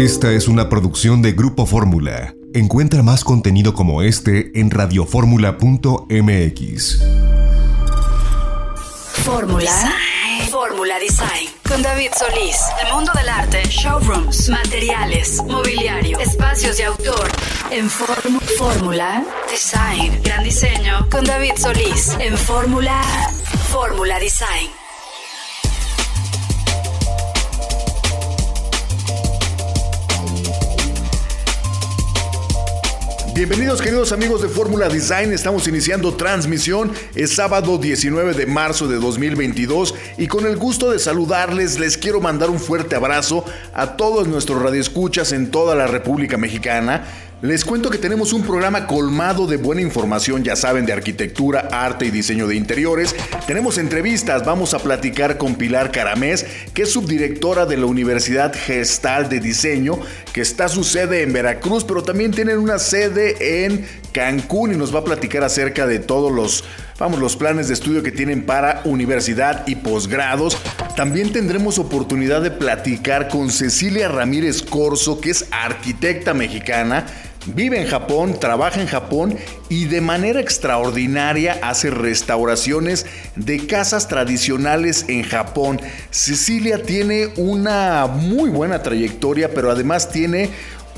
Esta es una producción de Grupo Fórmula. Encuentra más contenido como este en radioformula.mx. Fórmula. Fórmula Design. Con David Solís. El mundo del arte, showrooms, materiales, mobiliario, espacios de autor. En Fórmula Design. Gran diseño. Con David Solís. En Fórmula. Fórmula Design. Bienvenidos queridos amigos de Fórmula Design, estamos iniciando transmisión, es sábado 19 de marzo de 2022 y con el gusto de saludarles les quiero mandar un fuerte abrazo a todos nuestros radioescuchas en toda la República Mexicana. Les cuento que tenemos un programa colmado de buena información, ya saben, de arquitectura, arte y diseño de interiores. Tenemos entrevistas, vamos a platicar con Pilar Caramés, que es subdirectora de la Universidad Gestal de Diseño, que está su sede en Veracruz, pero también tienen una sede en Cancún y nos va a platicar acerca de todos los, vamos, los planes de estudio que tienen para universidad y posgrados. También tendremos oportunidad de platicar con Cecilia Ramírez Corso, que es arquitecta mexicana Vive en Japón, trabaja en Japón y de manera extraordinaria hace restauraciones de casas tradicionales en Japón. Cecilia tiene una muy buena trayectoria, pero además tiene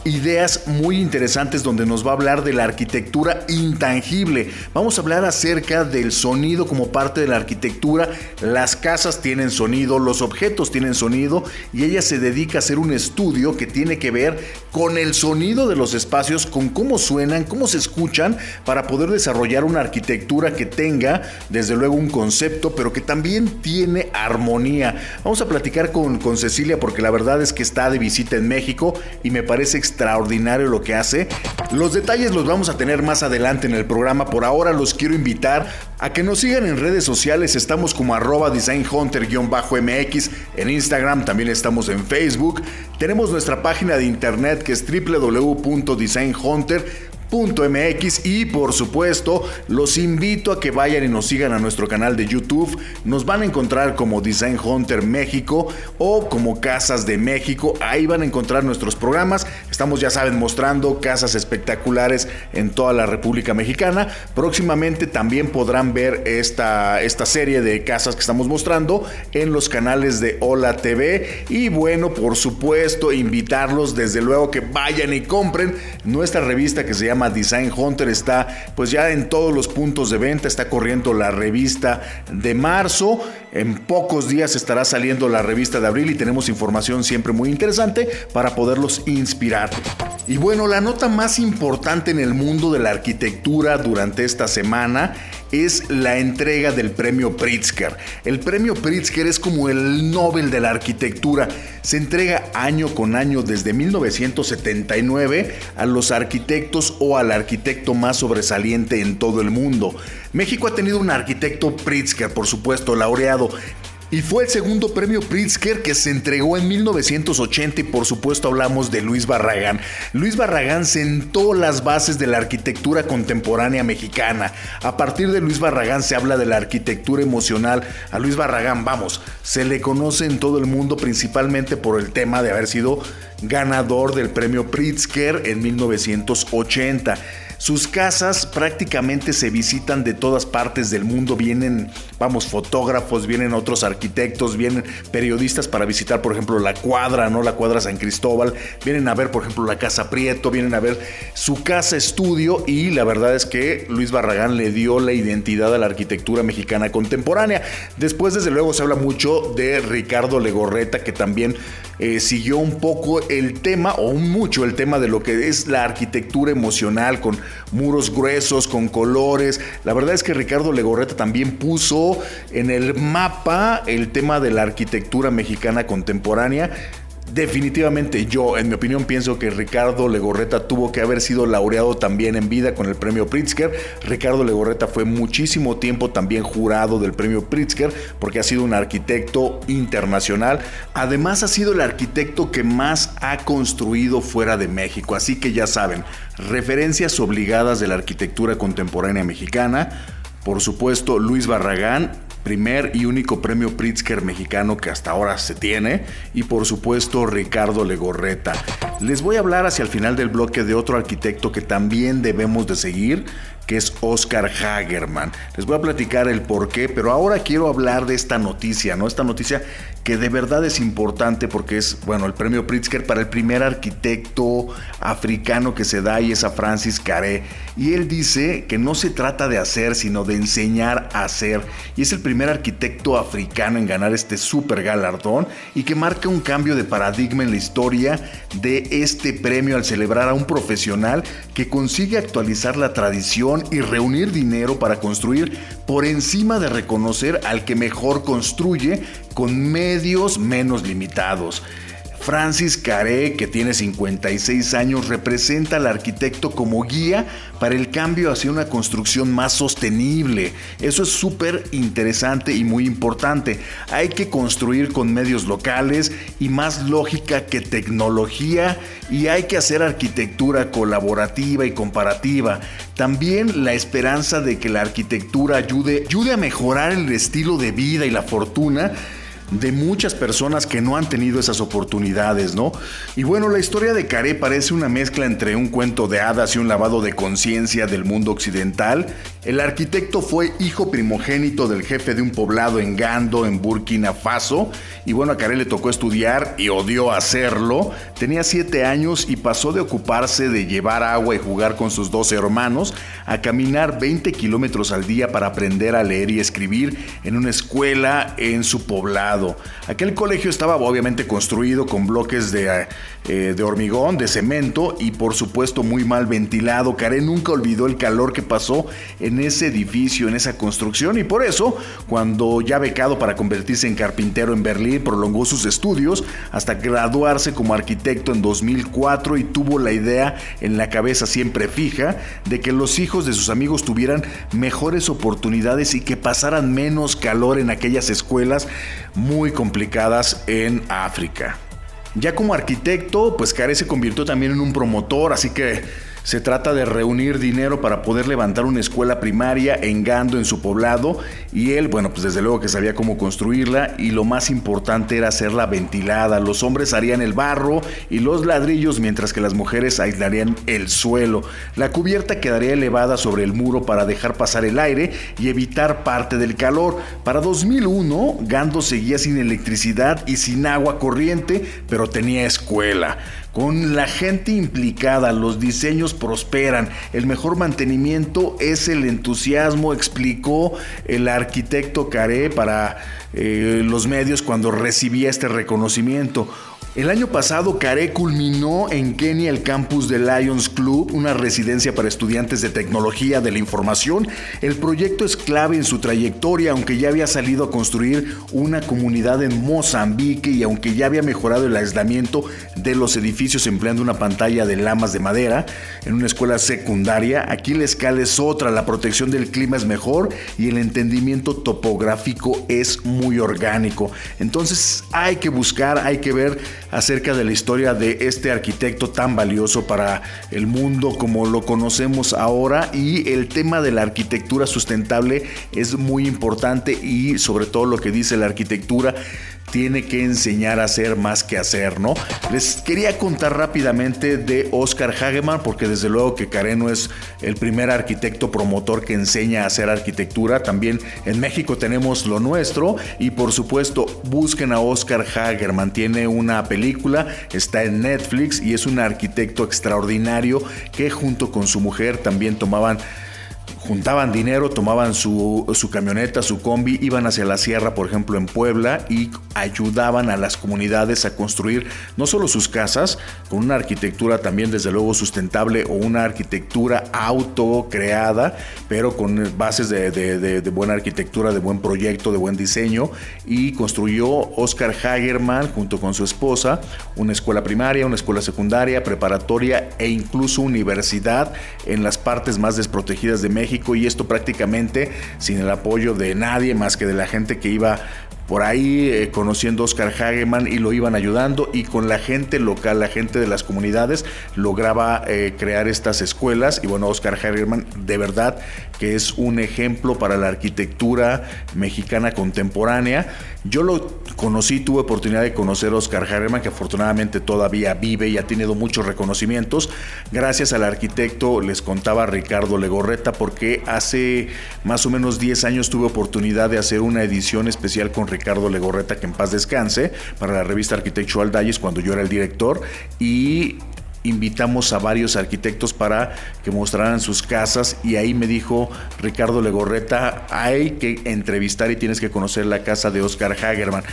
ideas muy interesantes donde nos va a hablar de la arquitectura intangible. Vamos a hablar acerca del sonido como parte de la arquitectura. Las casas tienen sonido, los objetos tienen sonido y ella se dedica a hacer un estudio que tiene que ver con el sonido de los espacios, con cómo suenan, cómo se escuchan para poder desarrollar una arquitectura que tenga desde luego un concepto, pero que también tiene armonía. Vamos a platicar con, Cecilia porque la verdad es que está de visita en México y me parece extraordinario lo que hace. Los detalles los vamos a tener más adelante en el programa. Por ahora los quiero invitar a que nos sigan en redes sociales. Estamos como arroba designhunter-mx. En Instagram también estamos en Facebook. Tenemos nuestra página de internet que es www.designhunter.com .mx y por supuesto los invito a que vayan y nos sigan a nuestro canal de YouTube. Nos van a encontrar como Design Hunter México o como Casas de México. Ahí van a encontrar nuestros programas. Estamos ya saben mostrando casas espectaculares en toda la República Mexicana. Próximamente también podrán ver esta, esta serie de casas que estamos mostrando en los canales de Hola TV. Y bueno, por supuesto, invitarlos desde luego que vayan y compren nuestra revista que se llama Design Hunter está pues ya en todos los puntos de venta, está corriendo la revista de marzo, en pocos días estará saliendo la revista de abril y tenemos información siempre muy interesante para poderlos inspirar. Y bueno, la nota más importante en el mundo de la arquitectura durante esta semana es la entrega del premio Pritzker. El premio Pritzker es como el Nobel de la arquitectura. Se entrega año con año desde 1979 a los arquitectos o al arquitecto más sobresaliente en todo el mundo. México ha tenido un arquitecto Pritzker, por supuesto, laureado y fue el segundo premio Pritzker que se entregó en 1980 y por supuesto hablamos de Luis Barragán. Luis Barragán sentó las bases de la arquitectura contemporánea mexicana. A partir de Luis Barragán se habla de la arquitectura emocional. A Luis Barragán, vamos, se le conoce en todo el mundo principalmente por el tema de haber sido ganador del premio Pritzker en 1980. Sus casas prácticamente se visitan de todas partes del mundo. Vienen, vamos, fotógrafos, vienen otros arquitectos, vienen periodistas para visitar, por ejemplo, la cuadra, ¿no? La cuadra San Cristóbal. Vienen a ver, por ejemplo, la casa Prieto, vienen a ver su casa estudio y la verdad es que Luis Barragán le dio la identidad a la arquitectura mexicana contemporánea. Después, desde luego, se habla mucho de Ricardo Legorreta, que también eh, siguió un poco el tema, o mucho el tema de lo que es la arquitectura emocional, con muros gruesos, con colores. La verdad es que Ricardo Legorreta también puso en el mapa el tema de la arquitectura mexicana contemporánea Definitivamente yo, en mi opinión, pienso que Ricardo Legorreta tuvo que haber sido laureado también en vida con el premio Pritzker. Ricardo Legorreta fue muchísimo tiempo también jurado del premio Pritzker porque ha sido un arquitecto internacional. Además ha sido el arquitecto que más ha construido fuera de México. Así que ya saben, referencias obligadas de la arquitectura contemporánea mexicana. Por supuesto, Luis Barragán primer y único premio Pritzker mexicano que hasta ahora se tiene, y por supuesto Ricardo Legorreta. Les voy a hablar hacia el final del bloque de otro arquitecto que también debemos de seguir, que es Oscar Hagerman. Les voy a platicar el por qué, pero ahora quiero hablar de esta noticia, ¿no? Esta noticia que de verdad es importante porque es, bueno, el premio Pritzker para el primer arquitecto africano que se da y es a Francis Caré. Y él dice que no se trata de hacer, sino de enseñar a hacer. Y es el primer arquitecto africano en ganar este super galardón y que marca un cambio de paradigma en la historia de este premio al celebrar a un profesional que consigue actualizar la tradición y reunir dinero para construir por encima de reconocer al que mejor construye con medios menos limitados. Francis Caré, que tiene 56 años, representa al arquitecto como guía para el cambio hacia una construcción más sostenible. Eso es súper interesante y muy importante. Hay que construir con medios locales y más lógica que tecnología y hay que hacer arquitectura colaborativa y comparativa. También la esperanza de que la arquitectura ayude, ayude a mejorar el estilo de vida y la fortuna de muchas personas que no han tenido esas oportunidades, ¿no? Y bueno, la historia de Caré parece una mezcla entre un cuento de hadas y un lavado de conciencia del mundo occidental. El arquitecto fue hijo primogénito del jefe de un poblado en Gando, en Burkina Faso, y bueno, a Caré le tocó estudiar y odió hacerlo. Tenía siete años y pasó de ocuparse de llevar agua y jugar con sus dos hermanos a caminar 20 kilómetros al día para aprender a leer y escribir en una escuela en su poblado. Aquel colegio estaba obviamente construido con bloques de, eh, de hormigón, de cemento y por supuesto muy mal ventilado. Karen nunca olvidó el calor que pasó en ese edificio, en esa construcción y por eso, cuando ya becado para convertirse en carpintero en Berlín, prolongó sus estudios hasta graduarse como arquitecto en 2004 y tuvo la idea en la cabeza siempre fija de que los hijos de sus amigos tuvieran mejores oportunidades y que pasaran menos calor en aquellas escuelas muy complicadas en África. Ya como arquitecto, pues Care se convirtió también en un promotor, así que se trata de reunir dinero para poder levantar una escuela primaria en Gando, en su poblado, y él, bueno, pues desde luego que sabía cómo construirla y lo más importante era hacerla ventilada. Los hombres harían el barro y los ladrillos mientras que las mujeres aislarían el suelo. La cubierta quedaría elevada sobre el muro para dejar pasar el aire y evitar parte del calor. Para 2001, Gando seguía sin electricidad y sin agua corriente, pero tenía escuela. Con la gente implicada, los diseños prosperan. El mejor mantenimiento es el entusiasmo, explicó el arquitecto Caré para eh, los medios cuando recibía este reconocimiento. El año pasado, Care culminó en Kenia el campus de Lions Club, una residencia para estudiantes de tecnología de la información. El proyecto es clave en su trayectoria, aunque ya había salido a construir una comunidad en Mozambique y aunque ya había mejorado el aislamiento de los edificios empleando una pantalla de lamas de madera en una escuela secundaria, aquí la escala es otra, la protección del clima es mejor y el entendimiento topográfico es muy orgánico. Entonces hay que buscar, hay que ver acerca de la historia de este arquitecto tan valioso para el mundo como lo conocemos ahora. Y el tema de la arquitectura sustentable es muy importante y sobre todo lo que dice la arquitectura tiene que enseñar a hacer más que hacer, ¿no? Les quería contar rápidamente de Oscar Hageman, porque desde luego que Careno es el primer arquitecto promotor que enseña a hacer arquitectura. También en México tenemos lo nuestro y por supuesto busquen a Oscar Hagerman. Tiene una película, está en Netflix y es un arquitecto extraordinario que junto con su mujer también tomaban juntaban dinero, tomaban su, camioneta, su combi, iban hacia la sierra, por ejemplo, en Puebla, y ayudaban a las comunidades a construir no solo sus casas, con una arquitectura también desde luego sustentable o una arquitectura autocreada, pero con bases de, buena arquitectura, de buen proyecto, de buen diseño, y construyó Oscar Hagerman junto con su esposa una escuela primaria, una escuela secundaria, preparatoria e incluso universidad en las partes más desprotegidas de México y esto prácticamente sin el apoyo de nadie más que de la gente que iba por ahí eh, conociendo a Oscar Hageman y lo iban ayudando y con la gente local, la gente de las comunidades, lograba eh, crear estas escuelas y bueno, Oscar Hageman de verdad que es un ejemplo para la arquitectura mexicana contemporánea. Yo lo conocí, tuve oportunidad de conocer a Oscar Hageman, que afortunadamente todavía vive y ha tenido muchos reconocimientos, gracias al arquitecto, les contaba Ricardo Legorreta, porque hace más o menos 10 años tuve oportunidad de hacer una edición especial con Ricardo Legorreta, que en paz descanse, para la revista Architectural Digest cuando yo era el director, y invitamos a varios arquitectos para que mostraran sus casas y ahí me dijo Ricardo Legorreta, hay que entrevistar y tienes que conocer la casa de Oscar Hagerman.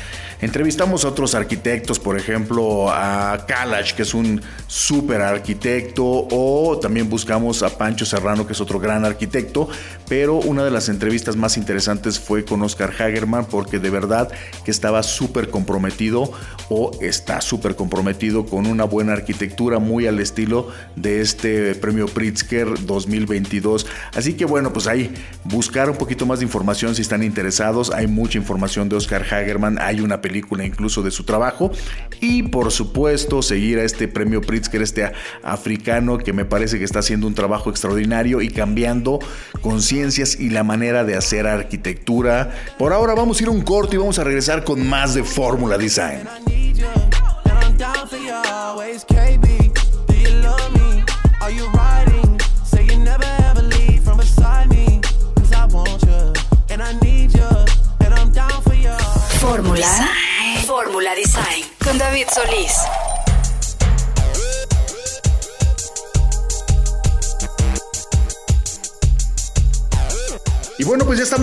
Entrevistamos a otros arquitectos, por ejemplo a Kalash, que es un súper arquitecto, o también buscamos a Pancho Serrano, que es otro gran arquitecto, pero una de las entrevistas más interesantes fue con Oscar Hagerman porque de verdad que estaba súper comprometido o está súper comprometido con una buena arquitectura muy al estilo de este premio Pritzker 2022. Así que bueno, pues ahí buscar un poquito más de información si están interesados. Hay mucha información de Oscar Hagerman, hay una película incluso de su trabajo y por supuesto seguir a este premio Pritzker, este africano que me parece que está haciendo un trabajo extraordinario y cambiando conciencias y la manera de hacer arquitectura. Por ahora vamos a ir a un corto y vamos a regresar con más de Fórmula Design.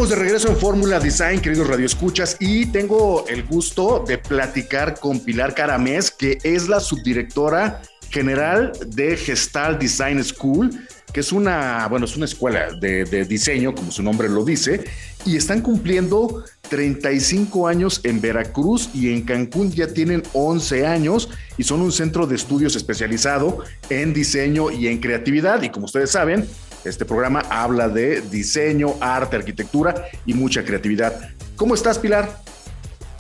De regreso en Fórmula Design, queridos radioescuchas, y tengo el gusto de platicar con Pilar Caramés, que es la subdirectora general de Gestal Design School, que es una, bueno, es una escuela de, de diseño, como su nombre lo dice, y están cumpliendo 35 años en Veracruz y en Cancún ya tienen 11 años y son un centro de estudios especializado en diseño y en creatividad. Y como ustedes saben, este programa habla de diseño, arte, arquitectura y mucha creatividad. ¿Cómo estás, Pilar?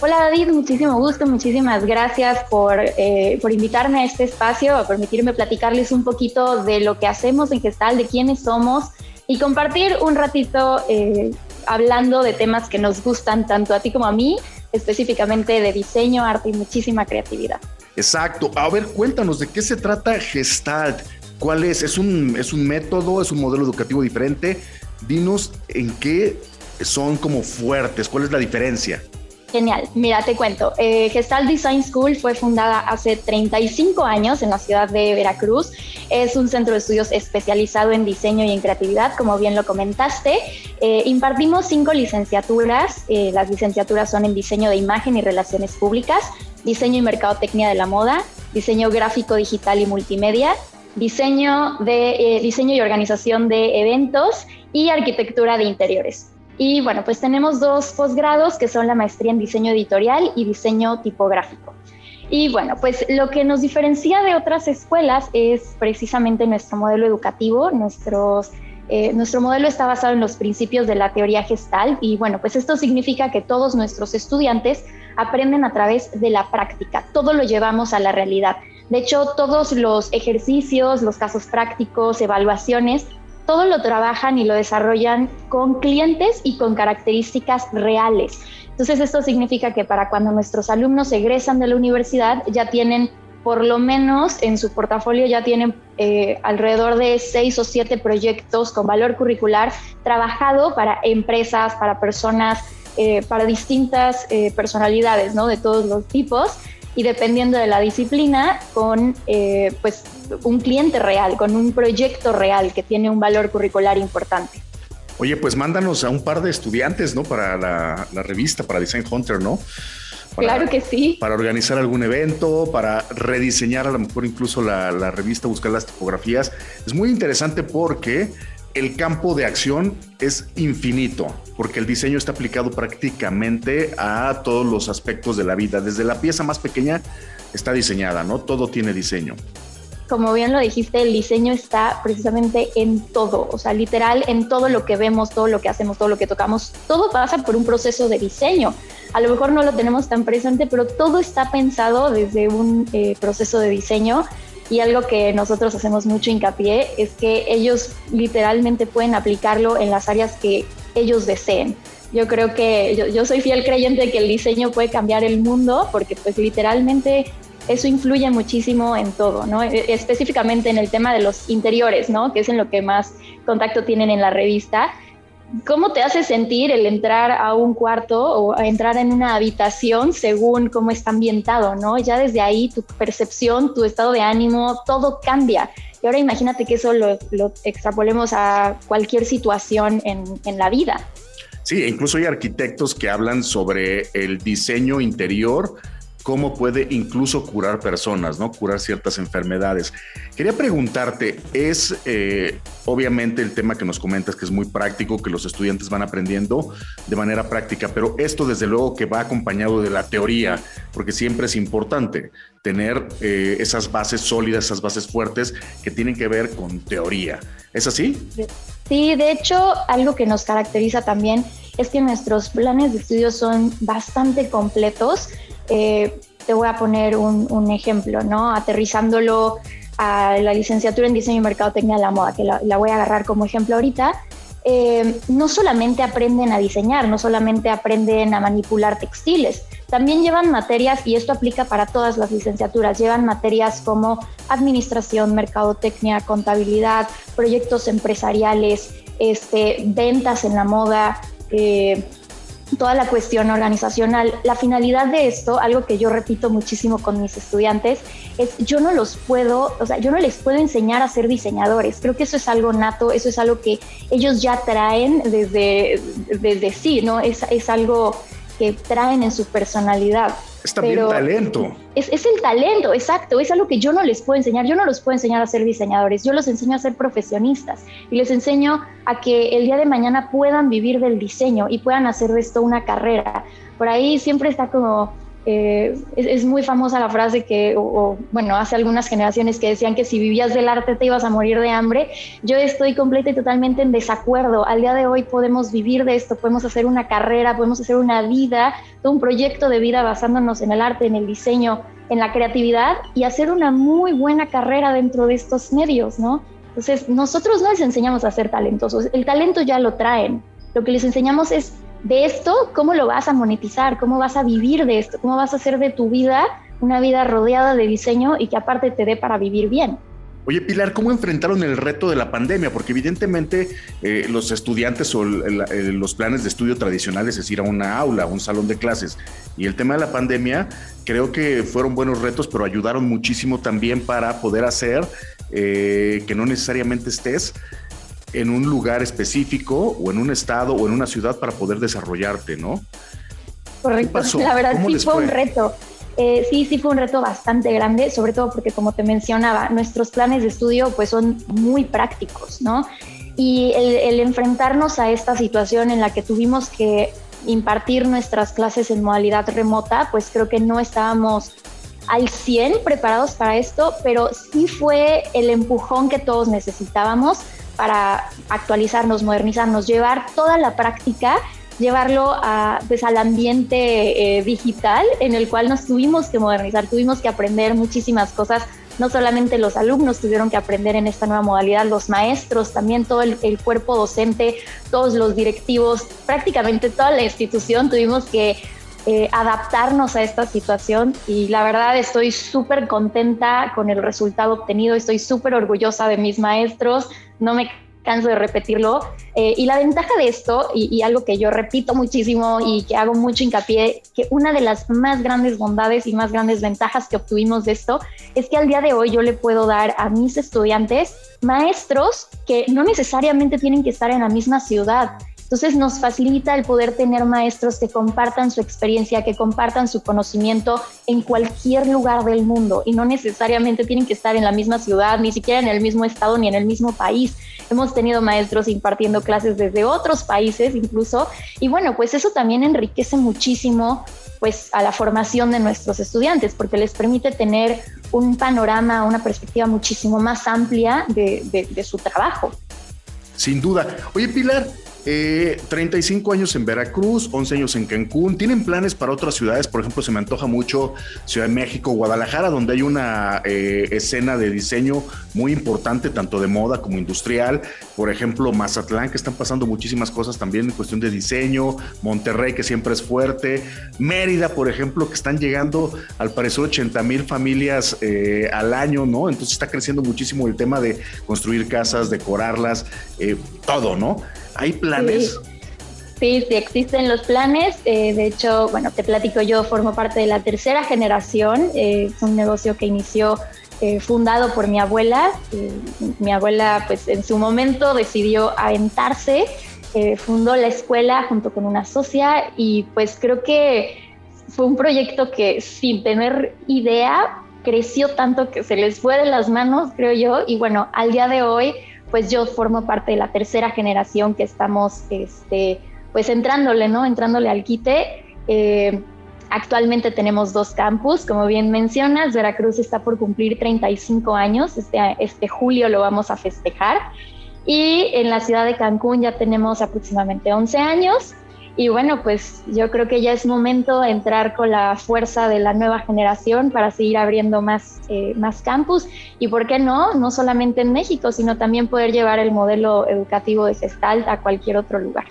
Hola David, muchísimo gusto, muchísimas gracias por, eh, por invitarme a este espacio, a permitirme platicarles un poquito de lo que hacemos en Gestal, de quiénes somos y compartir un ratito eh, hablando de temas que nos gustan tanto a ti como a mí, específicamente de diseño, arte y muchísima creatividad. Exacto. A ver, cuéntanos de qué se trata Gestalt. ¿Cuál es? ¿Es un, es un método? ¿Es un modelo educativo diferente? Dinos en qué son como fuertes, cuál es la diferencia. Genial, mira, te cuento. Eh, Gestalt Design School fue fundada hace 35 años en la ciudad de Veracruz. Es un centro de estudios especializado en diseño y en creatividad, como bien lo comentaste. Eh, impartimos cinco licenciaturas. Eh, las licenciaturas son en diseño de imagen y relaciones públicas, diseño y mercadotecnia de la moda, diseño gráfico digital y multimedia, diseño, de, eh, diseño y organización de eventos y arquitectura de interiores. Y bueno, pues tenemos dos posgrados que son la maestría en diseño editorial y diseño tipográfico. Y bueno, pues lo que nos diferencia de otras escuelas es precisamente nuestro modelo educativo, nuestros, eh, nuestro modelo está basado en los principios de la teoría gestal y bueno, pues esto significa que todos nuestros estudiantes aprenden a través de la práctica, todo lo llevamos a la realidad. De hecho, todos los ejercicios, los casos prácticos, evaluaciones, todo lo trabajan y lo desarrollan con clientes y con características reales. Entonces, esto significa que para cuando nuestros alumnos egresan de la universidad ya tienen, por lo menos en su portafolio, ya tienen eh, alrededor de seis o siete proyectos con valor curricular trabajado para empresas, para personas, eh, para distintas eh, personalidades, ¿no? De todos los tipos y dependiendo de la disciplina, con pues un cliente real, con un proyecto real que tiene un valor curricular importante. Oye, pues mándanos a un par de estudiantes, ¿no? Para la, revista, para Design Hunter, ¿no? claro que sí. Para organizar algún evento, para rediseñar a lo mejor incluso la, la revista, buscar las tipografías. Es muy interesante porque el campo de acción es infinito, porque el diseño está aplicado prácticamente a todos los aspectos de la vida. Desde la pieza más pequeña está diseñada, ¿no? Todo tiene diseño. Como bien lo dijiste, el diseño está precisamente en todo, o sea, literal en todo lo que vemos, todo lo que hacemos, todo lo que tocamos, todo pasa por un proceso de diseño. A lo mejor no lo tenemos tan presente, pero todo está pensado desde un eh, proceso de diseño y algo que nosotros hacemos mucho hincapié es que ellos literalmente pueden aplicarlo en las áreas que ellos deseen. Yo creo que yo, yo soy fiel creyente de que el diseño puede cambiar el mundo porque pues literalmente eso influye muchísimo en todo, ¿no? E, específicamente en el tema de los interiores, ¿no? Que es en lo que más contacto tienen en la revista. ¿Cómo te hace sentir el entrar a un cuarto o entrar en una habitación según cómo está ambientado, ¿no? Ya desde ahí tu percepción, tu estado de ánimo, todo cambia. Y ahora imagínate que eso lo, extrapolemos a cualquier situación en la vida. Sí, incluso hay arquitectos que hablan sobre el diseño interior cómo puede incluso curar personas, ¿no? Curar ciertas enfermedades. Quería preguntarte, es eh, obviamente el tema que nos comentas que es muy práctico, que los estudiantes van aprendiendo de manera práctica, pero esto desde luego que va acompañado de la teoría, porque siempre es importante tener eh, esas bases sólidas, esas bases fuertes que tienen que ver con teoría. ¿Es así? Sí, de hecho, algo que nos caracteriza también es que nuestros planes de estudio son bastante completos eh, te voy a poner un, ejemplo, ¿no? Aterrizándolo a la licenciatura en diseño y mercadotecnia de la moda, que la, voy a agarrar como ejemplo ahorita. Eh, no solamente aprenden a diseñar, no solamente aprenden a manipular textiles, también llevan materias, y esto aplica para todas las licenciaturas, llevan materias como administración, mercadotecnia, contabilidad, proyectos empresariales, este, ventas en la moda, eh, toda la cuestión organizacional. La finalidad de esto, algo que yo repito muchísimo con mis estudiantes, es yo no los puedo, o sea, yo no les puedo enseñar a ser diseñadores. Creo que eso es algo nato, eso es algo que ellos ya traen desde, desde sí, ¿no? Es, es algo que traen en su personalidad. Es también talento. Es, es, el talento, exacto. Es algo que yo no les puedo enseñar. Yo no los puedo enseñar a ser diseñadores. Yo los enseño a ser profesionistas y les enseño a que el día de mañana puedan vivir del diseño y puedan hacer de esto una carrera. Por ahí siempre está como eh, es, muy famosa la frase que, bueno, hace algunas generaciones que decían que si vivías del arte te ibas a morir de hambre. Yo estoy completa y totalmente en desacuerdo. Al día de hoy podemos vivir de esto, podemos hacer una carrera, podemos hacer una vida, todo un proyecto de vida basándonos en el arte, en el diseño, en la creatividad y hacer una muy buena carrera dentro de estos medios, ¿no? Entonces, nosotros no les enseñamos a ser talentosos, el talento ya lo traen. Lo que les enseñamos es de esto, ¿cómo lo vas a monetizar? ¿Cómo vas a vivir de esto? ¿Cómo vas a hacer de tu vida una vida rodeada de diseño y que aparte te dé para vivir bien? Oye, Pilar, ¿cómo enfrentaron el reto de la pandemia? Porque evidentemente eh, los estudiantes o los planes de estudio tradicionales es ir a una aula, a un salón de clases. Y el tema de la pandemia, creo que fueron buenos retos, pero ayudaron muchísimo también para poder hacer eh, que no necesariamente estés en un lugar específico o en un estado o en una ciudad para poder desarrollarte, ¿no? Correcto, la verdad sí fue, un reto. Eh, sí, sí fue un reto bastante grande, sobre todo porque como te mencionaba, nuestros planes de estudio pues son muy prácticos, ¿no? Y el, enfrentarnos a esta situación en la que tuvimos que impartir nuestras clases en modalidad remota, pues creo que no estábamos al 100 preparados para esto, pero sí fue el empujón que todos necesitábamos para actualizarnos, modernizarnos, llevar toda la práctica, llevarlo a, pues, al ambiente eh, digital en el cual nos tuvimos que modernizar, tuvimos que aprender muchísimas cosas. No solamente los alumnos tuvieron que aprender en esta nueva modalidad, los maestros, también todo el, cuerpo docente, todos los directivos, prácticamente toda la institución tuvimos que eh, adaptarnos a esta situación y la verdad estoy súper contenta con el resultado obtenido, estoy súper orgullosa de mis maestros, no me canso de repetirlo. Eh, y la ventaja de esto, y, algo que yo repito muchísimo y que hago mucho hincapié, que una de las más grandes bondades y más grandes ventajas que obtuvimos de esto es que al día de hoy yo le puedo dar a mis estudiantes maestros que no necesariamente tienen que estar en la misma ciudad. Entonces nos facilita el poder tener maestros que compartan su experiencia, que compartan su conocimiento en cualquier lugar del mundo y no necesariamente tienen que estar en la misma ciudad, ni siquiera en el mismo estado ni en el mismo país. Hemos tenido maestros impartiendo clases desde otros países incluso y bueno, pues eso también enriquece muchísimo pues a la formación de nuestros estudiantes, porque les permite tener un panorama, una perspectiva muchísimo más amplia de, de su trabajo. Sin duda. Oye, Pilar, eh, 35 años en Veracruz, 11 años en Cancún. ¿Tienen planes para otras ciudades? Por ejemplo, se me antoja mucho Ciudad de México, Guadalajara, donde hay una eh, escena de diseño muy importante, tanto de moda como industrial. Por ejemplo, Mazatlán, que están pasando muchísimas cosas también en cuestión de diseño. Monterrey, que siempre es fuerte. Mérida, por ejemplo, que están llegando al parecer 80 mil familias eh, al año, ¿no? Entonces está creciendo muchísimo el tema de construir casas, decorarlas, eh, todo, ¿no? ¿Hay planes? Sí. sí, existen los planes. Eh, de hecho, bueno, te platico, yo formo parte de la tercera generación. Eh, es un negocio que inició eh, fundado por mi abuela. mi abuela, pues en su momento decidió aventarse, fundó la escuela junto con una socia y pues creo que fue un proyecto que sin tener idea creció tanto que se les fue de las manos, creo yo. Y bueno, al día de hoy pues yo formo parte de la tercera generación que estamos, este, pues entrándole, ¿no? Entrándole al quite. Eh, actualmente tenemos dos campus, como bien mencionas, Veracruz está por cumplir 35 años, este, este julio lo vamos a festejar. Y en la ciudad de Cancún ya tenemos aproximadamente 11 años y bueno, pues yo creo que ya es momento de entrar con la fuerza de la nueva generación para seguir abriendo más, eh, más campus y, ¿por qué no? No solamente en México, sino también poder llevar el modelo educativo de Gestalt a cualquier otro lugar.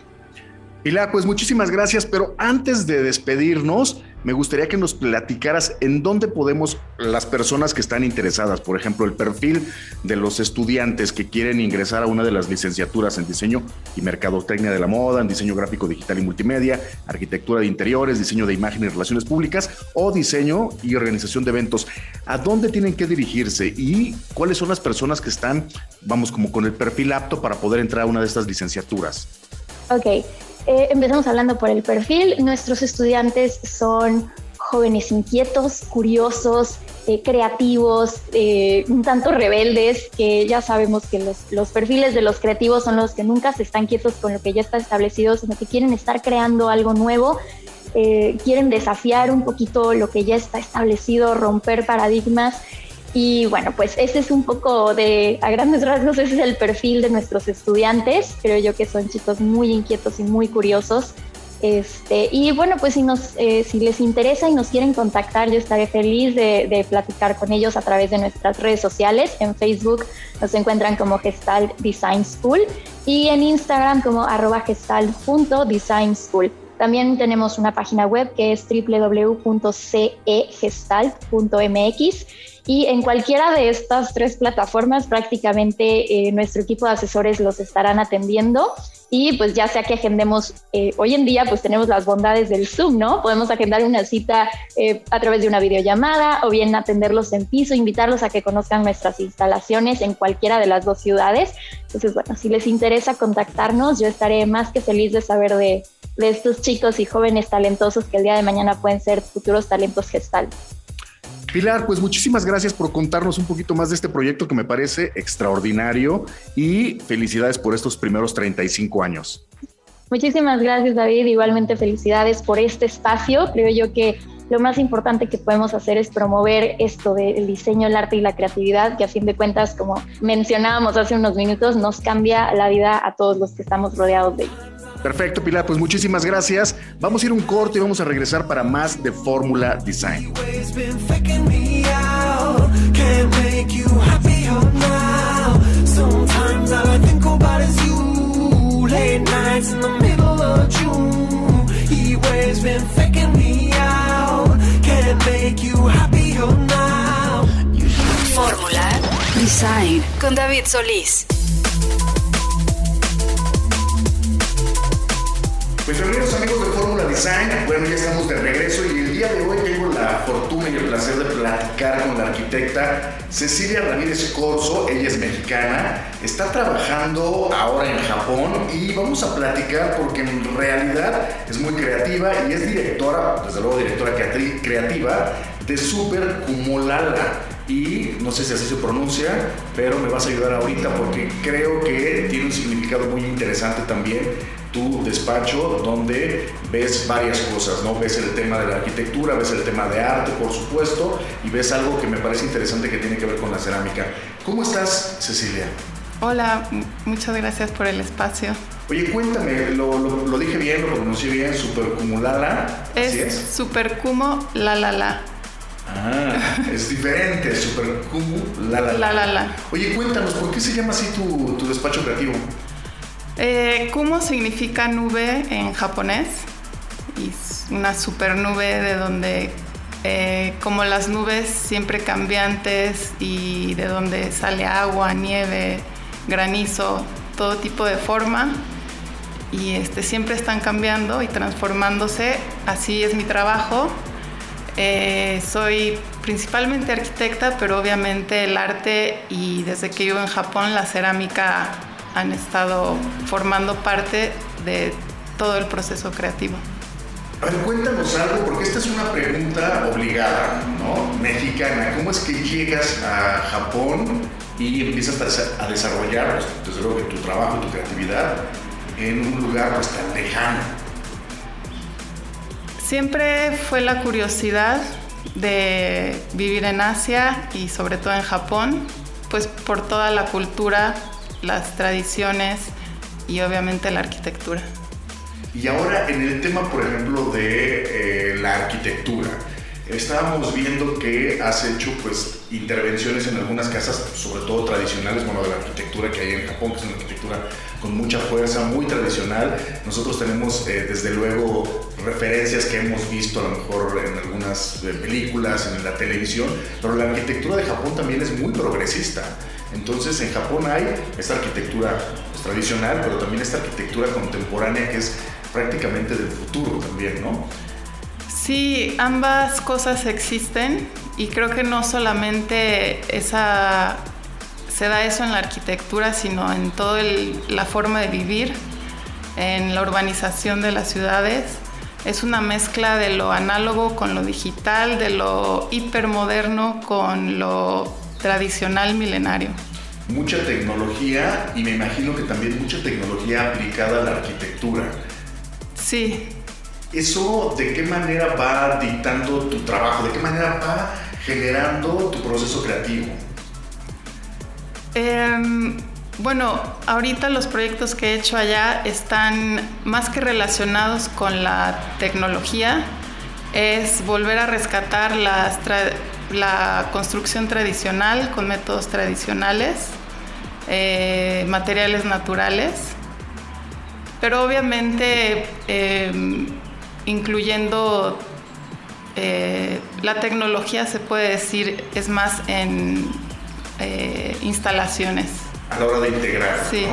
Pilar, pues muchísimas gracias, pero antes de despedirnos, me gustaría que nos platicaras en dónde podemos las personas que están interesadas, por ejemplo, el perfil de los estudiantes que quieren ingresar a una de las licenciaturas en diseño y mercadotecnia de la moda, en diseño gráfico digital y multimedia, arquitectura de interiores, diseño de imagen y relaciones públicas o diseño y organización de eventos. ¿A dónde tienen que dirigirse y cuáles son las personas que están, vamos, como con el perfil apto para poder entrar a una de estas licenciaturas? Ok, eh, empezamos hablando por el perfil. Nuestros estudiantes son jóvenes inquietos, curiosos, eh, creativos, eh, un tanto rebeldes, que ya sabemos que los, los, perfiles de los creativos son los que nunca se están quietos con lo que ya está establecido, sino que quieren estar creando algo nuevo, quieren desafiar un poquito lo que ya está establecido, romper paradigmas. Y bueno, pues ese es un poco de, a grandes rasgos, ese es el perfil de nuestros estudiantes. Creo yo que son chicos muy inquietos y muy curiosos. Este, y bueno, pues si, nos, eh, si les interesa y nos quieren contactar, yo estaré feliz de, de, platicar con ellos a través de nuestras redes sociales. En Facebook nos encuentran como Gestalt Design School y en Instagram como arroba gestalt.design school. También tenemos una página web que es www.cegestalt.mx y en cualquiera de estas tres plataformas prácticamente eh, nuestro equipo de asesores los estarán atendiendo y pues ya sea que agendemos, eh, hoy en día pues tenemos las bondades del Zoom, ¿no? Podemos agendar una cita eh, a través de una videollamada o bien atenderlos en piso, invitarlos a que conozcan nuestras instalaciones en cualquiera de las dos ciudades. Entonces, bueno, si les interesa contactarnos, yo estaré más que feliz de saber de, de estos chicos y jóvenes talentosos que el día de mañana pueden ser futuros talentos gestales. Pilar, pues muchísimas gracias por contarnos un poquito más de este proyecto que me parece extraordinario y felicidades por estos primeros 35 años. Muchísimas gracias David, igualmente felicidades por este espacio. Creo yo que lo más importante que podemos hacer es promover esto del diseño, el arte y la creatividad, que a fin de cuentas, como mencionábamos hace unos minutos, nos cambia la vida a todos los que estamos rodeados de ello. Perfecto, Pilar, pues muchísimas gracias. Vamos a ir un corte y vamos a regresar para más de Fórmula Design. Fórmula Design con David Solís. Pues bienvenidos amigos de Fórmula Design. Bueno, ya estamos de regreso y el día de hoy tengo la fortuna y el placer de platicar con la arquitecta Cecilia Ramírez Corso. Ella es mexicana, está trabajando ahora en Japón y vamos a platicar porque en realidad es muy creativa y es directora, desde luego directora creativa de Super Kumolala y no sé si así se pronuncia, pero me vas a ayudar ahorita porque creo que tiene un significado muy interesante también tu despacho donde ves varias cosas, ¿no? Ves el tema de la arquitectura, ves el tema de arte, por supuesto, y ves algo que me parece interesante que tiene que ver con la cerámica. ¿Cómo estás, Cecilia? Hola, muchas gracias por el espacio. Oye, cuéntame, lo, dije bien, lo pronuncié bien, Supercumulala. Es, es? Supercumo la la la. Ah, es diferente, Supercumulala. La la la. Oye, cuéntanos, ¿por qué se llama así tu, tu despacho creativo? Eh, Kumo significa nube en japonés y una super nube de donde, eh, como las nubes siempre cambiantes y de donde sale agua, nieve, granizo, todo tipo de forma y este, siempre están cambiando y transformándose. Así es mi trabajo. Eh, soy principalmente arquitecta, pero obviamente el arte y desde que vivo en Japón la cerámica han estado formando parte de todo el proceso creativo. A ver, cuéntanos algo, porque esta es una pregunta obligada, ¿no? Mexicana. ¿Cómo es que llegas a Japón y empiezas a desarrollar, pues, desde luego, tu trabajo, tu creatividad en un lugar pues, tan lejano? Siempre fue la curiosidad de vivir en Asia y sobre todo en Japón, pues por toda la cultura las tradiciones y obviamente la arquitectura. Y ahora en el tema, por ejemplo, de eh, la arquitectura, estábamos viendo que has hecho pues intervenciones en algunas casas, sobre todo tradicionales, bueno, de la arquitectura que hay en Japón, que es una arquitectura con mucha fuerza, muy tradicional. Nosotros tenemos eh, desde luego referencias que hemos visto a lo mejor en algunas eh, películas, en la televisión, pero la arquitectura de Japón también es muy progresista. Entonces en Japón hay esta arquitectura pues, tradicional, pero también esta arquitectura contemporánea que es prácticamente del futuro también, ¿no? Sí, ambas cosas existen y creo que no solamente esa se da eso en la arquitectura, sino en toda la forma de vivir, en la urbanización de las ciudades. Es una mezcla de lo análogo con lo digital, de lo hipermoderno con lo tradicional milenario. Mucha tecnología y me imagino que también mucha tecnología aplicada a la arquitectura. Sí. ¿Eso de qué manera va dictando tu trabajo? ¿De qué manera va generando tu proceso creativo? Em, bueno, ahorita los proyectos que he hecho allá están más que relacionados con la tecnología, es volver a rescatar las la construcción tradicional con métodos tradicionales, eh, materiales naturales, pero obviamente em, incluyendo eh, la tecnología se puede decir es más en eh, instalaciones. A la hora de integrar. Sí.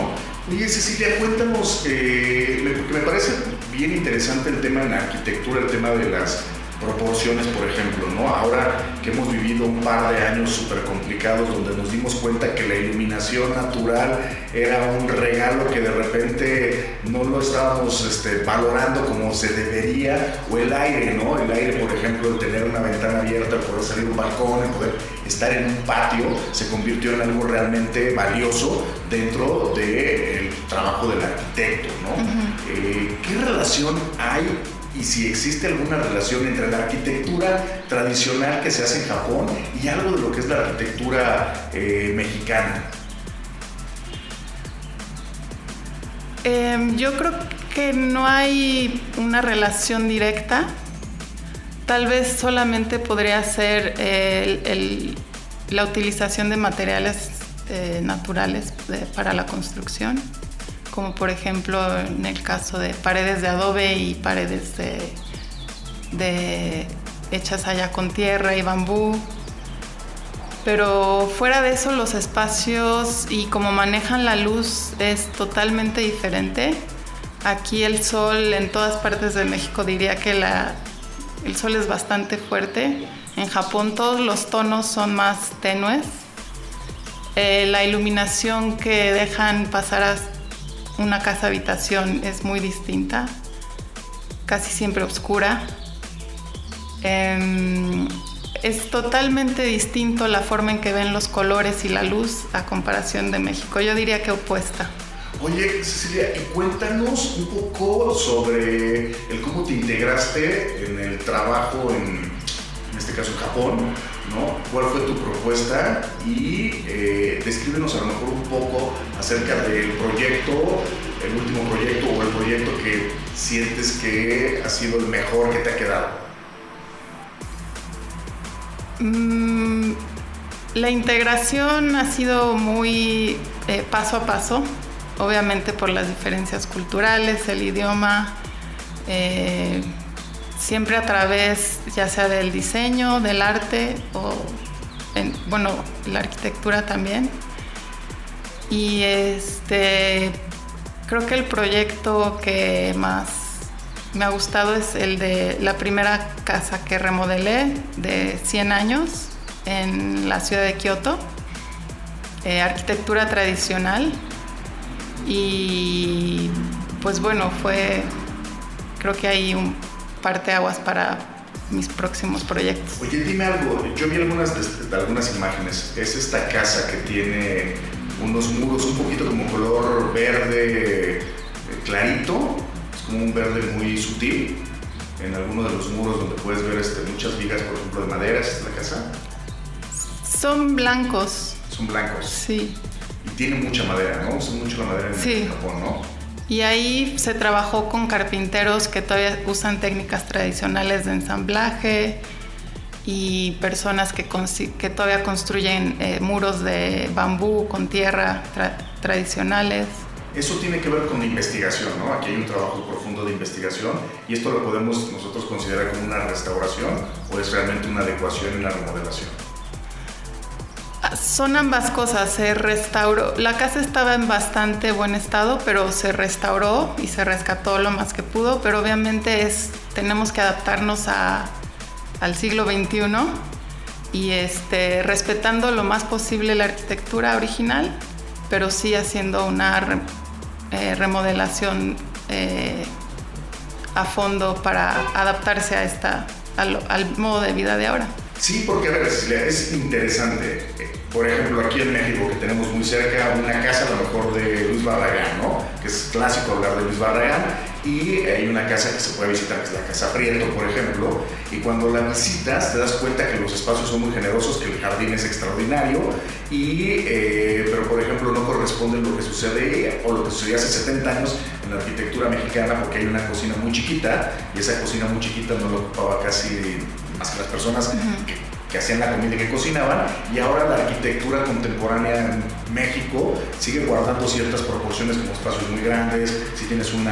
Oye, Cecilia, cuéntanos, porque me parece bien interesante el tema en la arquitectura, el tema de las proporciones, por ejemplo, ¿no? Ahora que hemos vivido un par de años súper complicados donde nos dimos cuenta que la iluminación natural era un regalo que de repente no lo estábamos este, valorando como se debería, o el aire, ¿no? El aire, por ejemplo, el tener una ventana abierta, el poder salir a un balcón, el poder estar en un patio, se convirtió en algo realmente valioso dentro del trabajo del arquitecto, ¿no? Eh, ¿Qué relación hay y si existe alguna relación entre la arquitectura tradicional que se hace en Japón y algo de lo que es la arquitectura eh, mexicana. Em, yo creo que no hay una relación directa. Tal vez solamente podría ser la utilización de materiales eh, naturales para la construcción como por ejemplo en el caso de paredes de adobe y paredes de, hechas allá con tierra y bambú. Pero fuera de eso los espacios y cómo manejan la luz es totalmente diferente. Aquí el sol en todas partes de México diría que el sol es bastante fuerte. En Japón todos los tonos son más tenues. Eh, la iluminación que dejan pasar una casa habitación es muy distinta, casi siempre oscura. Em, es totalmente distinto la forma en que ven los colores y la luz a comparación de México. Yo diría que opuesta. Oye, Cecilia, cuéntanos un poco sobre el cómo te integraste en el trabajo en, en este caso en Japón, ¿Cuál fue tu propuesta? Y eh, descríbenos a lo mejor un poco acerca del proyecto, el último proyecto o el proyecto que sientes que ha sido el mejor que te ha quedado. Mm, la integración ha sido muy eh, paso a paso obviamente por las diferencias culturales, el idioma, eh, siempre a través ya sea del diseño, del arte o, bueno, la arquitectura también. Y este, creo que el proyecto que más me ha gustado es el de la primera casa que remodelé de 100 años en la ciudad de Kioto. Eh, arquitectura tradicional, y pues bueno, fue, creo que hay un parteaguas para mis próximos proyectos. Oye, dime algo, yo vi algunas, algunas imágenes, es esta casa que tiene unos muros un poquito como color verde eh, clarito, es como un verde muy sutil, en alguno de los muros donde puedes ver este, muchas vigas, por ejemplo, de madera, ¿es la casa? Son blancos. Son blancos. Sí y tiene mucha madera, ¿no? Usa mucho la madera en, Japón, ¿no? Y ahí se trabajó con carpinteros que todavía usan técnicas tradicionales de ensamblaje y personas que, que todavía construyen eh, muros de bambú con tierra tradicionales. Eso tiene que ver con investigación, ¿no? Aquí hay un trabajo profundo de investigación y esto lo podemos nosotros considerar como una restauración o es realmente una adecuación y una remodelación. Son ambas cosas, se restauró, la casa estaba en bastante buen estado, pero se restauró y se rescató lo más que pudo, pero obviamente es, tenemos que adaptarnos al siglo XXI y este, respetando lo más posible la arquitectura original, pero sí haciendo una eh, remodelación eh, a fondo para adaptarse a esta, al modo de vida de ahora. Sí, porque a ver, es interesante. Por ejemplo, aquí en México, que tenemos muy cerca una casa, a lo mejor de Luis Barragán, ¿no? Que es clásico hablar de Luis Barragán. Y hay una casa que se puede visitar, que es la Casa Prieto, por ejemplo. Y cuando la visitas, te das cuenta que los espacios son muy generosos, que el jardín es extraordinario. Y, eh, pero, por ejemplo, no corresponde lo que sucede o lo que sucedía hace 70 años en la arquitectura mexicana, porque hay una cocina muy chiquita y esa cocina muy chiquita no lo ocupaba casi más que las personas que, hacían la comida que cocinaban, y ahora la arquitectura contemporánea en México sigue guardando ciertas proporciones como espacios muy grandes, si tienes un,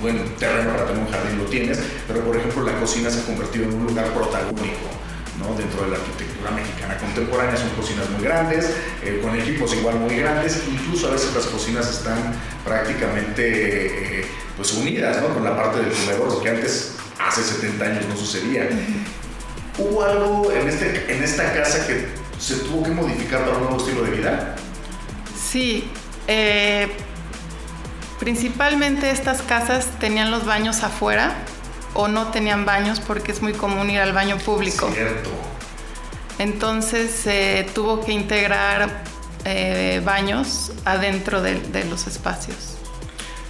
buen terreno para tener un jardín lo tienes, pero por ejemplo la cocina se ha convertido en un lugar protagónico. ¿no? dentro de la arquitectura mexicana contemporánea son cocinas muy grandes, eh, con equipos igual muy grandes, incluso a veces las cocinas están prácticamente eh, pues unidas ¿no? con la parte del comedor, lo que antes hace 70 años no sucedía. ¿Hubo algo en, este, en esta casa que se tuvo que modificar para un nuevo estilo de vida? Sí. Eh, principalmente estas casas tenían los baños afuera o no tenían baños porque es muy común ir al baño público. Cierto. Entonces se tuvo que integrar eh, baños adentro de, de los espacios.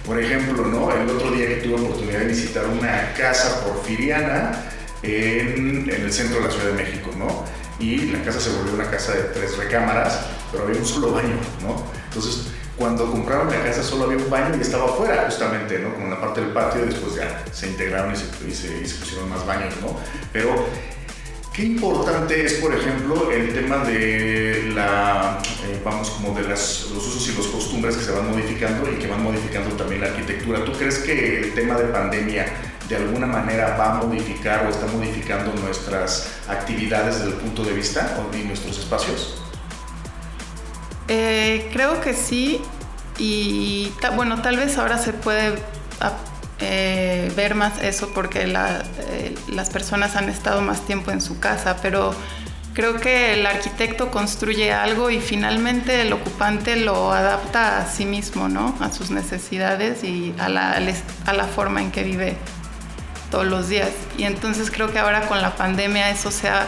Por ejemplo, ¿no? el otro día que tuve oportunidad de visitar una casa porfiriana en, en, el centro de la Ciudad de México, ¿no? Y la casa se volvió una casa de tres recámaras, pero había un solo baño, ¿no? Entonces, cuando compraron la casa solo había un baño y estaba afuera justamente, ¿no? Como en la parte del patio, después ya se integraron y se, y se, y se pusieron más baños, ¿no? Pero Qué importante es, por ejemplo, el tema de la, eh, vamos, como de las, los usos y los que se van modificando y que van modificando también la arquitectura. ¿Tú crees que el tema de pandemia de alguna manera va a modificar o está modificando nuestras actividades desde el punto de vista y nuestros espacios? Eh, creo que sí y bueno, tal vez ahora se puede eh, ver más eso porque eh, las personas han estado más tiempo en su casa, pero creo que el arquitecto construye algo y finalmente el ocupante lo adapta a sí mismo, ¿no? A sus necesidades y a la, forma en que vive todos los días. Y entonces creo que ahora con la pandemia eso se ha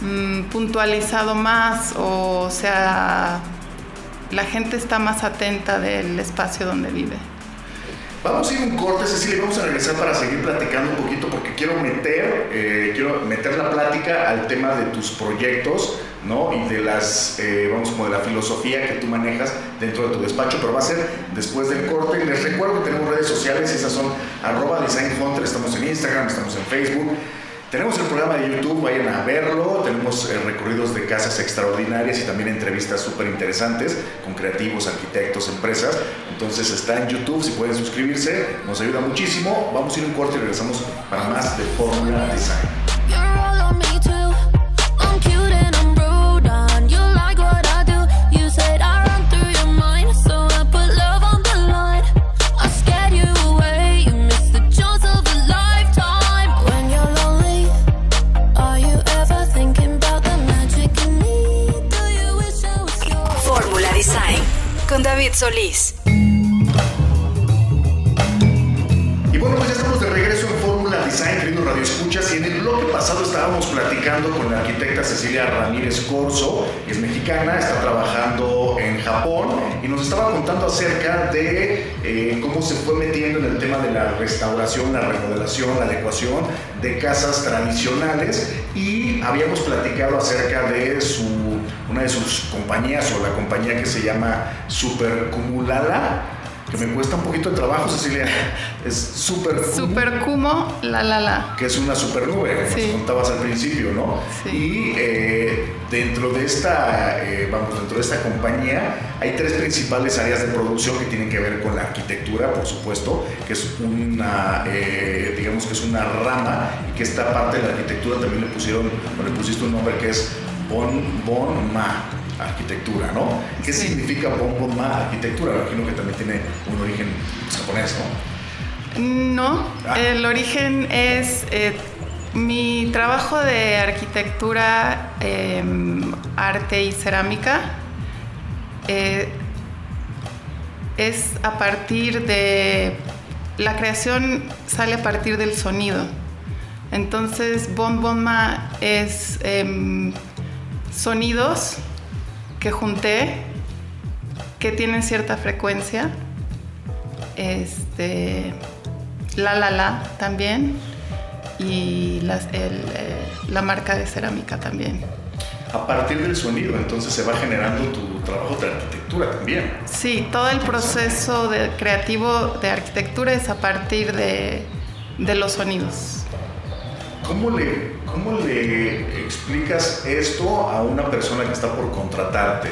mm, puntualizado más o se ha la gente está más atenta del espacio donde vive. Vamos a ir un corte, Cecilia, vamos a regresar para seguir platicando un poquito porque quiero meter, eh, quiero meter la plática al tema de tus proyectos, ¿no? Y de las, eh, vamos, como de la filosofía que tú manejas dentro de tu despacho, pero va a ser después del corte. Les recuerdo que tenemos redes sociales, esas son arroba Design Hunter, estamos en Instagram, estamos en Facebook. Tenemos el programa de YouTube, vayan a verlo. Tenemos eh, recorridos de casas extraordinarias y también entrevistas súper interesantes con creativos, arquitectos, empresas. Entonces está en YouTube, si pueden suscribirse, nos ayuda muchísimo. Vamos a ir un corte y regresamos para más de Fórmula Design. Solís. Y bueno, pues ya estamos de regreso en Fórmula Design, queridos Radio Escuchas, y en el bloque pasado estábamos platicando con la arquitecta Cecilia Ramírez Corso, que es mexicana, está trabajando en Japón, y nos estaba contando acerca de eh, cómo se fue metiendo en el tema de la restauración, la remodelación, la adecuación de casas tradicionales, y habíamos platicado acerca de su una de sus compañías o la compañía que se llama Supercumulala, que me cuesta un poquito de trabajo, Cecilia. Es Super Supercumo La La La. Que es una super nube, como contabas al principio, ¿no? Sí. Y eh, dentro de esta, eh, vamos, dentro de esta compañía hay tres principales áreas de producción que tienen que ver con la arquitectura, por supuesto, que es una, eh, digamos que es una rama y que esta parte de la arquitectura también le pusieron, o le pusiste un nombre que es Bon, bon Ma, arquitectura, ¿no? ¿Qué significa Bon Bon Ma, arquitectura? Imagino que también tiene un origen japonés, ¿no? No, ah. el origen es eh, mi trabajo de arquitectura, em, arte y cerámica. Eh, es a partir de la creación sale a partir del sonido. Entonces, Bon Bon Ma es em, sonidos que junté que tienen cierta frecuencia. Este, la la la también y eh, la marca de cerámica también. A partir del sonido, entonces se va generando tu trabajo de arquitectura también. Sí, todo el proceso de, creativo de arquitectura es a partir de, de los sonidos. ¿Cómo le, ¿Cómo le explicas esto a una persona que está por contratarte?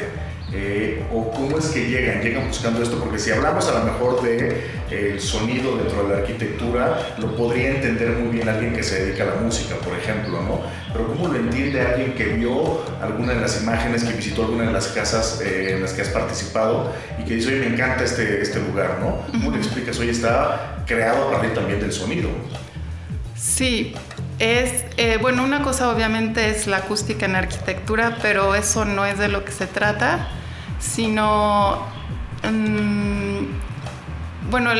Eh, o cómo es que llegan, llegan buscando esto, porque si hablamos a lo mejor de el sonido dentro de la arquitectura, lo podría entender muy bien alguien que se dedica a la música, por ejemplo, ¿no? Pero cómo lo entiende alguien que vio alguna de las imágenes, que visitó alguna de las casas eh, en las que has participado y que dice, oye, me encanta este, este lugar, ¿no? ¿Cómo le explicas, oye, está creado a partir también del sonido? Sí, es, eh, bueno, una cosa obviamente es la acústica en arquitectura, pero eso no es de lo que se trata, sino, mm, bueno,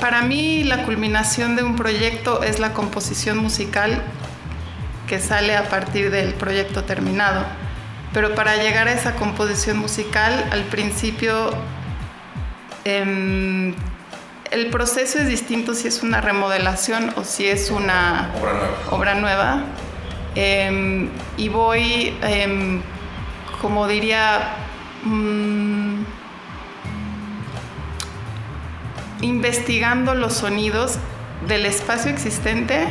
para mí la culminación de un proyecto es la composición musical que sale a partir del proyecto terminado. Pero para llegar a esa composición musical, al principio em, el proceso es distinto si es una remodelación o si es una obra nueva. Em, y voy, em, como diría, mm, investigando los sonidos del espacio existente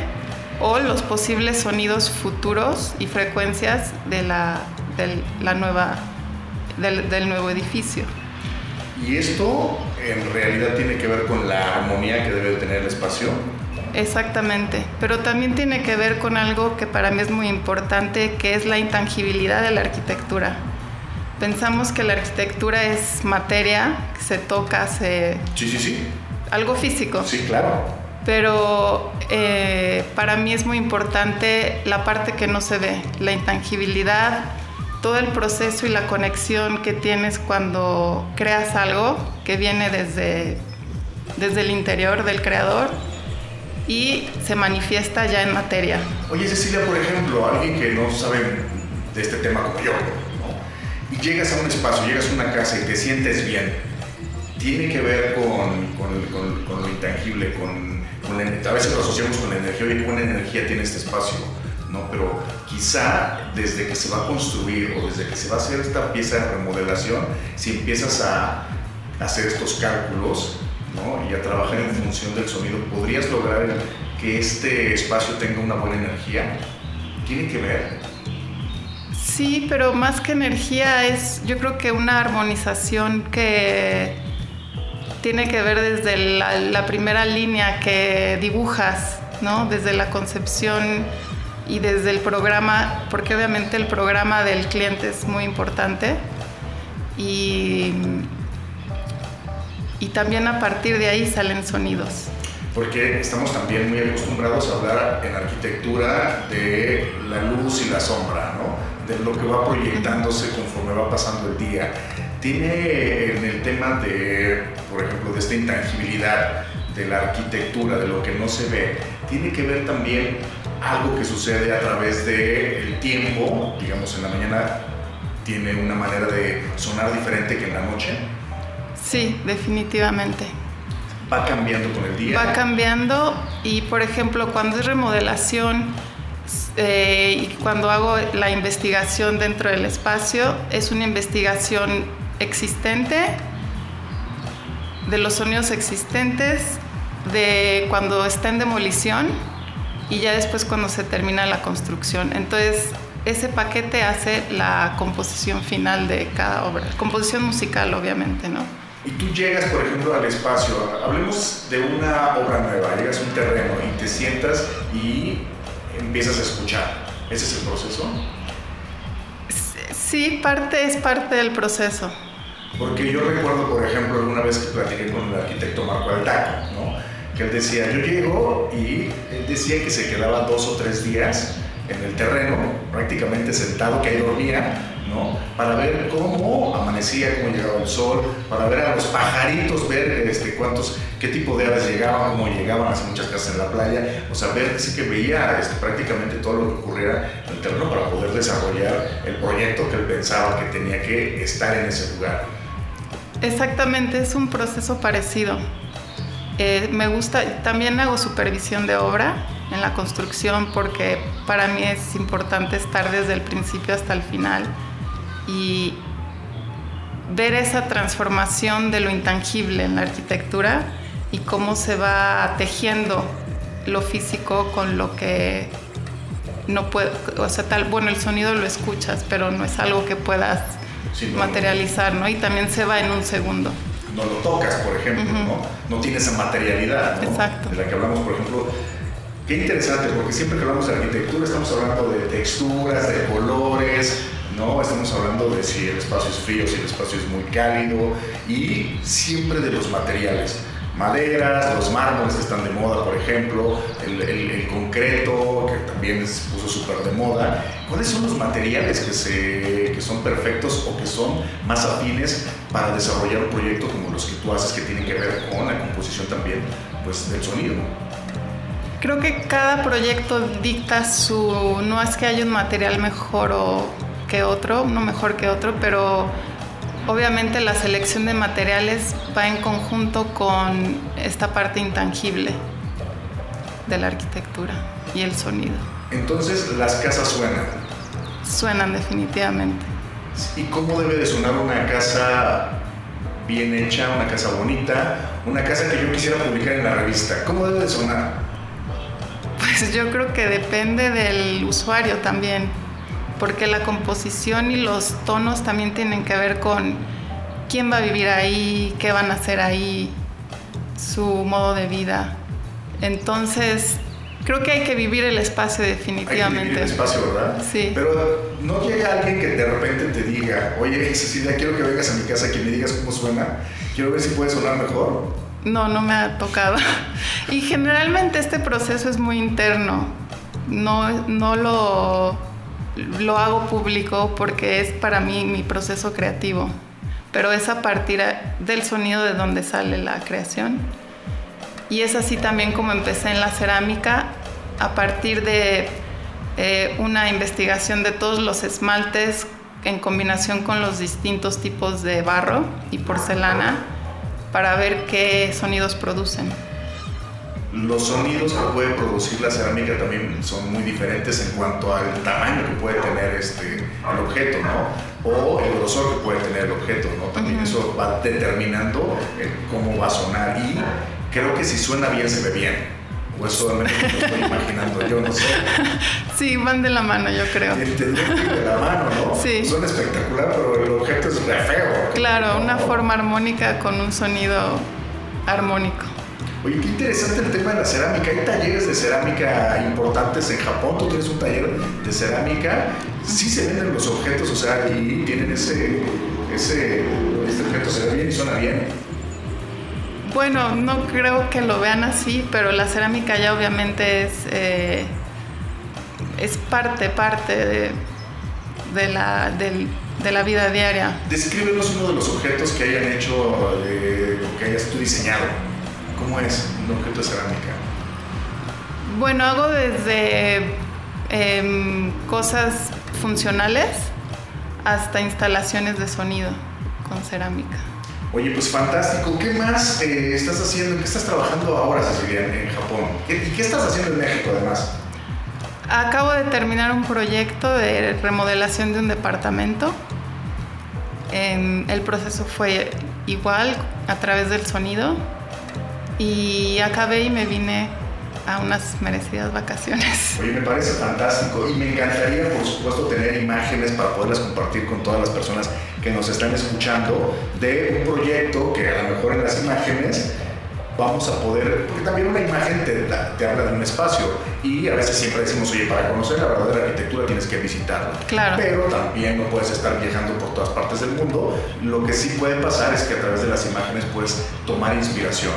o los posibles sonidos futuros y frecuencias de la, la nueva, del, del nuevo edificio. Y esto en realidad tiene que ver con la armonía que debe tener el espacio. Exactamente, pero también tiene que ver con algo que para mí es muy importante, que es la intangibilidad de la arquitectura. Pensamos que la arquitectura es materia, que se toca, se... Sí, sí, sí. Algo físico. Sí, claro. Pero eh, para mí es muy importante la parte que no se ve, la intangibilidad, todo el proceso y la conexión que tienes cuando creas algo que viene desde, desde el interior del creador y se manifiesta ya en materia. Oye Cecilia, por ejemplo, alguien que no sabe de este tema como yo, y llegas a un espacio, llegas a una casa y te sientes bien, tiene que ver con, con, lo intangible, con, a veces lo asociamos con la energía, oye, buena energía tiene este espacio, ¿no? Pero quizá desde que se va a construir o desde que se va a hacer esta pieza de remodelación, si empiezas a hacer estos cálculos, ¿no? Y a trabajar en función del sonido, podrías lograr que este espacio tenga una buena energía. ¿Tiene que ver? Sí, pero más que energía es yo creo que una armonización que tiene que ver desde la, primera línea que dibujas, ¿no? Desde la concepción y desde el programa, porque obviamente el programa del cliente es muy importante y, y también a partir de ahí salen sonidos porque estamos también muy acostumbrados a hablar en arquitectura de la luz y la sombra, ¿no? de lo que va proyectándose conforme va pasando el día. Tiene en el tema de, por ejemplo, de esta intangibilidad de la arquitectura, de lo que no se ve, tiene que ver también algo que sucede a través del tiempo, digamos en la mañana tiene una manera de sonar diferente que en la noche. Sí, definitivamente. Va cambiando con el día. Va cambiando y por ejemplo cuando es remodelación, eh, y cuando hago la investigación dentro del espacio, es una investigación existente, de los sonidos existentes, de cuando está en demolición y ya después cuando se termina la construcción. Entonces, ese paquete hace la composición final de cada obra, composición musical obviamente, ¿no? Y tú llegas, por ejemplo, al espacio, hablemos de una obra nueva, llegas a un terreno y te sientas y empiezas a escuchar. ¿Ese es el proceso? Sí, parte es parte del proceso. Porque yo recuerdo, por ejemplo, alguna vez que platiqué con el arquitecto Marco Altaco, ¿no? Que él decía, yo llego y él decía que se quedaba dos o tres días en el terreno, prácticamente sentado, que ahí dormía, para ver cómo amanecía, cómo llegaba el sol, para ver a los pajaritos, ver este, cuántos, qué tipo de aves llegaban, cómo llegaban, hace muchas casas en la playa, o sea, ver, sí que veía este, prácticamente todo lo que ocurriera en el terreno para poder desarrollar el proyecto que él pensaba que tenía que estar en ese lugar. Exactamente, es un proceso parecido. Eh, me gusta, también hago supervisión de obra en la construcción porque para mí es importante estar desde el principio hasta el final y ver esa transformación de lo intangible en la arquitectura y cómo se va tejiendo lo físico con lo que no puede, o sea, tal, bueno, el sonido lo escuchas, pero no es algo que puedas materializar, ¿no? Y también se va en un segundo. No lo tocas, por ejemplo, ¿no? No tiene esa materialidad, ¿no? Exacto. De la que hablamos, por ejemplo, qué interesante, porque siempre que hablamos de arquitectura estamos hablando de texturas, de colores, ¿no? Estamos hablando de si el espacio es frío, si el espacio es muy cálido y siempre de los materiales. Maderas, los mármoles están de moda, por ejemplo, el, concreto, que también se puso súper de moda. ¿Cuáles son los materiales que, se, que son perfectos o que son más afines para desarrollar un proyecto como los que tú haces que tienen que ver con la composición también pues, del sonido? Creo que cada proyecto dicta su... No es que haya un material mejor o que otro, uno mejor que otro, pero obviamente la selección de materiales va en conjunto con esta parte intangible de la arquitectura y el sonido. Entonces las casas suenan. Suenan definitivamente. ¿Y cómo debe de sonar una casa bien hecha, una casa bonita, una casa que yo quisiera publicar en la revista? ¿Cómo debe de sonar? Pues yo creo que depende del usuario también porque la composición y los tonos también tienen que ver con quién va a vivir ahí, qué van a hacer ahí, su modo de vida. Entonces, creo que hay que vivir el espacio definitivamente. Hay que vivir el espacio, ¿verdad? Sí. Pero no llega alguien que de repente te diga, oye, Cecilia, quiero que vengas a mi casa, que me digas cómo suena, quiero ver si puede sonar mejor. No, no me ha tocado. Y generalmente este proceso es muy interno. No, no lo lo hago público porque es para mí mi proceso creativo, pero es a partir del sonido de donde sale la creación. Y es así también como empecé en la cerámica, a partir de eh, una investigación de todos los esmaltes en combinación con los distintos tipos de barro y porcelana para ver qué sonidos producen. Los sonidos que puede producir la cerámica también son muy diferentes en cuanto al tamaño que puede tener este, el objeto, ¿no? O el grosor que puede tener el objeto, ¿no? También eso va determinando cómo va a sonar y creo que si suena bien se ve bien. O es solamente lo estoy imaginando, yo no sé. Sí, van de la mano, yo creo. Tendrían que ir de la mano, ¿no? Sí. Son espectacular, pero el objeto es re feo. Claro, una forma armónica con un sonido armónico. Oye, qué interesante el tema de la cerámica. Hay talleres de cerámica importantes en Japón. Tú tienes un taller de cerámica. Sí se venden los objetos, o sea, y tienen ese, ese, este objeto se ve bien y suena bien. Bueno, no creo que lo vean así, pero la cerámica ya obviamente es, eh, es parte, parte de, de la, del- de la vida diaria. Descríbenos uno de los objetos que hayan hecho, eh, que hayas tú diseñado. ¿Cómo es un objeto de cerámica? Bueno, hago desde em, cosas funcionales hasta instalaciones de sonido con cerámica. Oye, pues fantástico. ¿Qué más eh, estás haciendo? ¿En qué estás trabajando ahora, Cecilia, en, Japón? ¿Qué- ¿Y qué estás haciendo en México, además? Acabo de terminar un proyecto de remodelación de un departamento. Em, el proceso fue igual a través del sonido y acabé y me vine a unas merecidas vacaciones. Oye, me parece fantástico y me encantaría, por supuesto, tener imágenes para poderlas compartir con todas las personas que nos están escuchando de un proyecto que a lo mejor en las imágenes vamos a poder, porque también una imagen te, te habla de un espacio y a veces siempre decimos, oye, para conocer la verdadera arquitectura tienes que visitarla. Claro. Pero también no puedes estar viajando por todas partes del mundo. Lo que sí puede pasar es que a través de las imágenes puedes tomar inspiración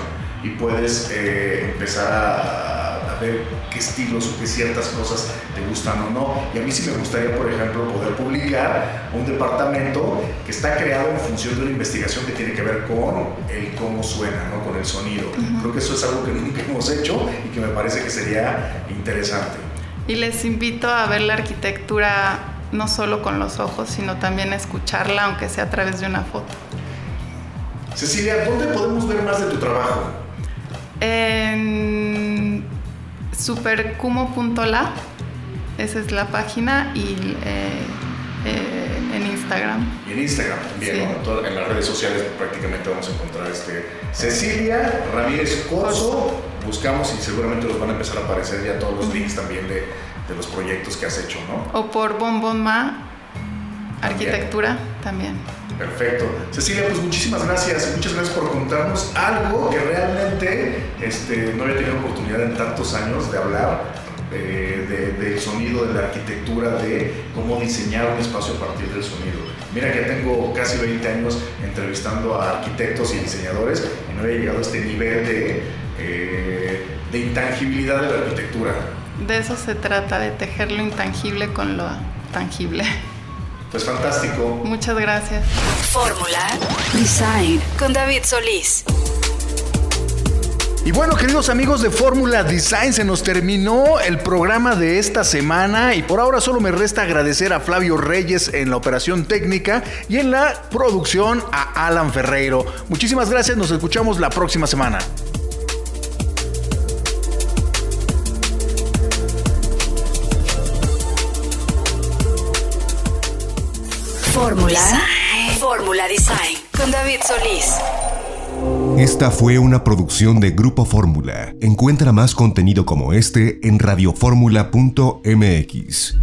y puedes eh, empezar a, a ver qué estilos o qué ciertas cosas te gustan o no. Y a mí sí me gustaría, por ejemplo, poder publicar un departamento que está creado en función de una investigación que tiene que ver con el cómo suena, ¿no? con el sonido. Creo que eso es algo que nunca hemos hecho y que me parece que sería interesante. Y les invito a ver la arquitectura no solo con los ojos, sino también a escucharla, aunque sea a través de una foto. Cecilia, ¿dónde podemos ver más de tu trabajo? En supercumo.la, esa es la página, y eh, eh, en Instagram. Y en Instagram también, en las redes sociales prácticamente vamos a encontrar este Cecilia Ramírez Corso. Buscamos y seguramente los van a empezar a aparecer ya todos los links también de, de los proyectos que has hecho, ¿no? O por Bombonma Arquitectura también. Perfecto. Cecilia, pues muchísimas gracias. Muchas gracias por contarnos algo que realmente este, no había tenido oportunidad en tantos años de hablar. eh, de- del sonido, de la arquitectura, de cómo diseñar un espacio a partir del sonido. Mira que tengo casi 20 años entrevistando a arquitectos y diseñadores y no había llegado a este nivel eh, de intangibilidad de la arquitectura. De eso se trata, de tejer lo intangible con lo tangible. Pues fantástico. Muchas gracias. Fórmula Design con David Solís. Y bueno, queridos amigos de Fórmula Design, se nos terminó el programa de esta semana y por ahora solo me resta agradecer a Flavio Reyes en la operación técnica y en la producción a Alan Ferreiro. Muchísimas gracias, nos escuchamos la próxima semana. Fórmula Fórmula Design con David Solís. Esta fue una producción de Grupo Fórmula. Encuentra más contenido como este en radioformula.mx.